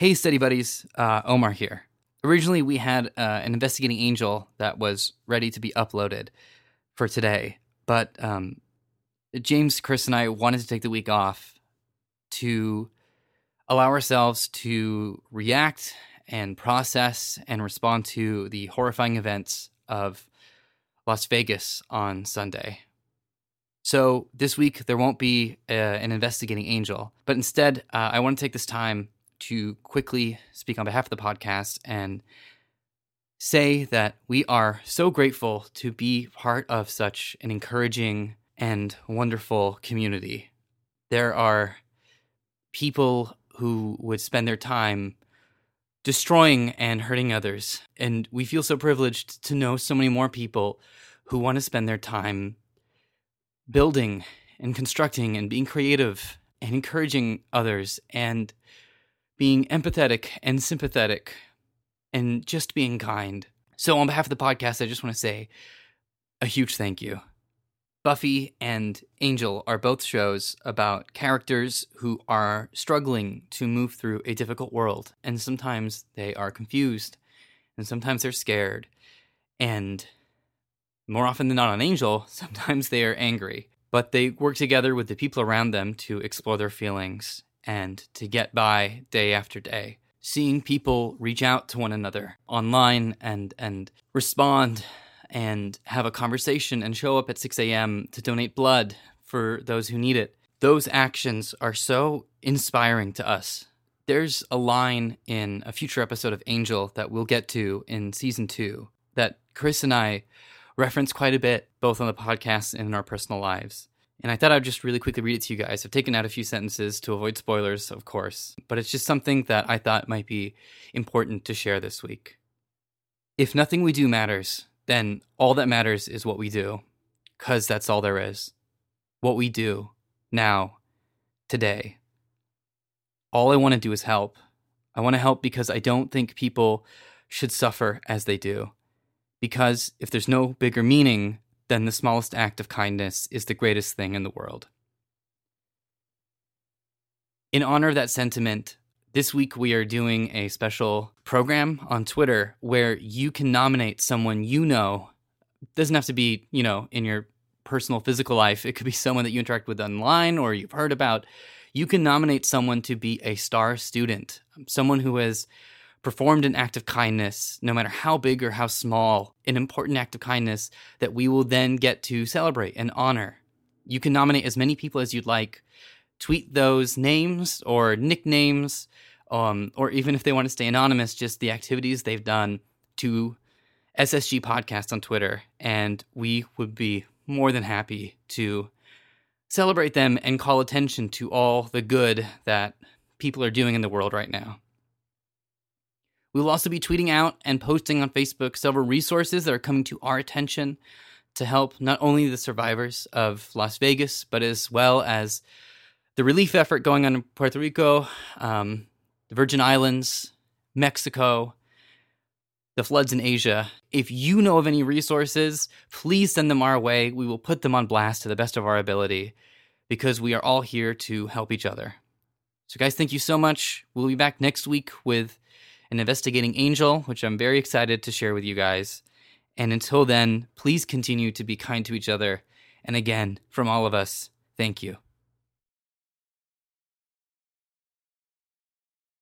Hey, study buddies, uh, Omar here. Originally, we had uh, an investigating angel that was ready to be uploaded for today, but um, James, Chris, and I wanted to take the week off to allow ourselves to react and process and respond to the horrifying events of Las Vegas on Sunday. So, this week there won't be uh, an investigating angel, but instead, uh, I want to take this time to quickly speak on behalf of the podcast and say that we are so grateful to be part of such an encouraging and wonderful community. There are people who would spend their time destroying and hurting others. And we feel so privileged to know so many more people who want to spend their time building and constructing and being creative and encouraging others and being empathetic and sympathetic and just being kind. So, on behalf of the podcast, I just want to say a huge thank you. Buffy and Angel are both shows about characters who are struggling to move through a difficult world, and sometimes they are confused, and sometimes they're scared, and more often than not on Angel, sometimes they are angry. But they work together with the people around them to explore their feelings and to get by day after day. Seeing people reach out to one another online and and respond and have a conversation and show up at 6 a.m. to donate blood for those who need it. Those actions are so inspiring to us. There's a line in a future episode of Angel that we'll get to in season two that Chris and I reference quite a bit, both on the podcast and in our personal lives. And I thought I'd just really quickly read it to you guys. I've taken out a few sentences to avoid spoilers, of course, but it's just something that I thought might be important to share this week. If nothing we do matters, then all that matters is what we do, because that's all there is. What we do now, today. All I want to do is help. I want to help because I don't think people should suffer as they do. Because if there's no bigger meaning, then the smallest act of kindness is the greatest thing in the world. In honor of that sentiment, this week, we are doing a special program on Twitter where you can nominate someone you know. It doesn't have to be, you know, in your personal physical life. It could be someone that you interact with online or you've heard about. You can nominate someone to be a star student, someone who has performed an act of kindness, no matter how big or how small, an important act of kindness that we will then get to celebrate and honor. You can nominate as many people as you'd like tweet those names or nicknames, um, or even if they want to stay anonymous, just the activities they've done to SSG Podcast on Twitter. And we would be more than happy to celebrate them and call attention to all the good that people are doing in the world right now. We will also be tweeting out and posting on Facebook several resources that are coming to our attention to help not only the survivors of Las Vegas, but as well as the relief effort going on in Puerto Rico, um, the Virgin Islands, Mexico, the floods in Asia. If you know of any resources, please send them our way. We will put them on blast to the best of our ability because we are all here to help each other. So, guys, thank you so much. We'll be back next week with an investigating angel, which I'm very excited to share with you guys. And until then, please continue to be kind to each other. And again, from all of us, thank you.